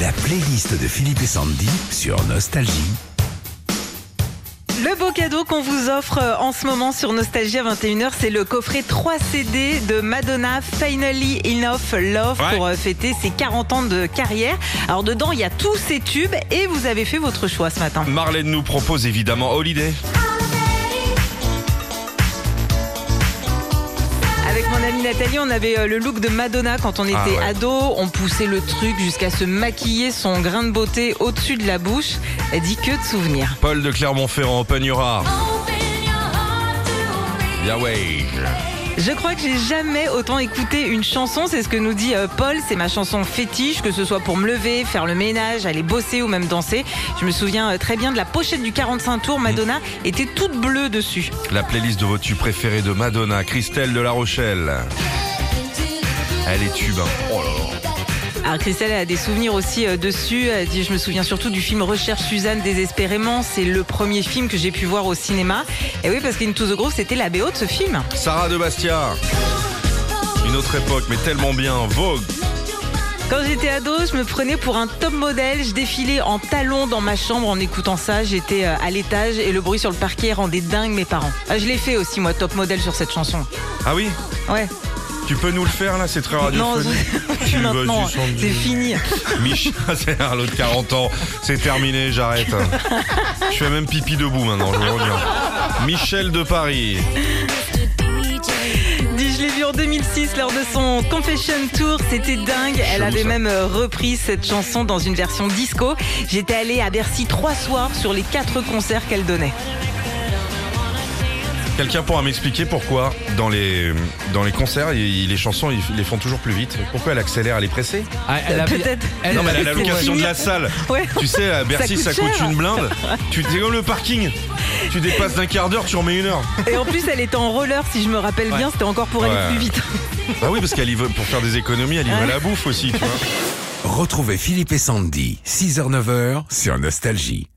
La playlist de Philippe et Sandy sur Nostalgie. Le beau cadeau qu'on vous offre euh, en ce moment sur Nostalgie à 21h, c'est le coffret 3 CD de Madonna Finally Enough Love Ouais. pour euh, fêter ses 40 ans de carrière. Alors dedans, il y a tous ces tubes et vous avez fait votre choix ce matin. Marlène nous propose évidemment Holiday. Nathalie, on avait euh, le look de Madonna quand on était Ah ouais. ado. On poussait le truc jusqu'à se maquiller son grain de beauté au-dessus de la bouche. Elle dit que de souvenirs. Paul de Clermont-Ferrand, Open Your Heart. Yahweh. Je crois que j'ai jamais autant écouté une chanson, c'est ce que nous dit euh, Paul, c'est ma chanson fétiche, que ce soit pour me lever, faire le ménage, aller bosser ou même danser. Je me souviens euh, très bien de la pochette du 45 tours, Madonna était toute bleue dessus. La playlist de vos tubes préférés de Madonna, Christelle de La Rochelle. Elle est tube. hein. Oh là là. Alors Christelle a des souvenirs aussi euh, dessus, elle dit je me souviens surtout du film Recherche Suzanne désespérément, c'est le premier film que j'ai pu voir au cinéma. Et oui parce qu'Into the Groove c'était la BO de ce film. Sarah de Bastia. Une autre époque, mais tellement bien. Vogue. Quand j'étais ado, je me prenais pour un top modèle. Je défilais en talons dans ma chambre en écoutant ça. J'étais euh, à l'étage et le bruit sur le parquet rendait dingue mes parents. Ah, je l'ai fait aussi, moi, top modèle sur cette chanson. Ah oui? Ouais. Tu peux nous le faire là C'est très Non, radiophonique. du Sandy. c'est fini. Michel, c'est l'autre 40 ans. C'est terminé, j'arrête. Je fais même pipi debout maintenant, je redis. Michel de Paris. Je l'ai vu en 2006 lors de son Confession Tour. C'était dingue. Elle avait même euh, repris cette chanson dans une version disco. J'étais allée à Bercy trois soirs sur les quatre concerts qu'elle donnait. Quelqu'un pourra m'expliquer pourquoi dans les, dans les concerts, les chansons, ils les font toujours plus vite Pourquoi elle accélère Elle est pressée Ah, elle a- Peut-être. elle- Non, mais elle a la location de la salle. Ouais. Tu sais, à Bercy, ça Ça coûte, cher. une blinde. Tu C'est comme le parking. Tu dépasses d'un quart d'heure, tu remets une heure. Et en plus, elle était en roller, si je me rappelle bien. C'était encore pour aller plus vite. Bah oui, parce qu'elle y va pour faire des économies, elle y va à la bouffe aussi, tu vois. Retrouvez Philippe et Sandy, 6h-9h sur Nostalgie.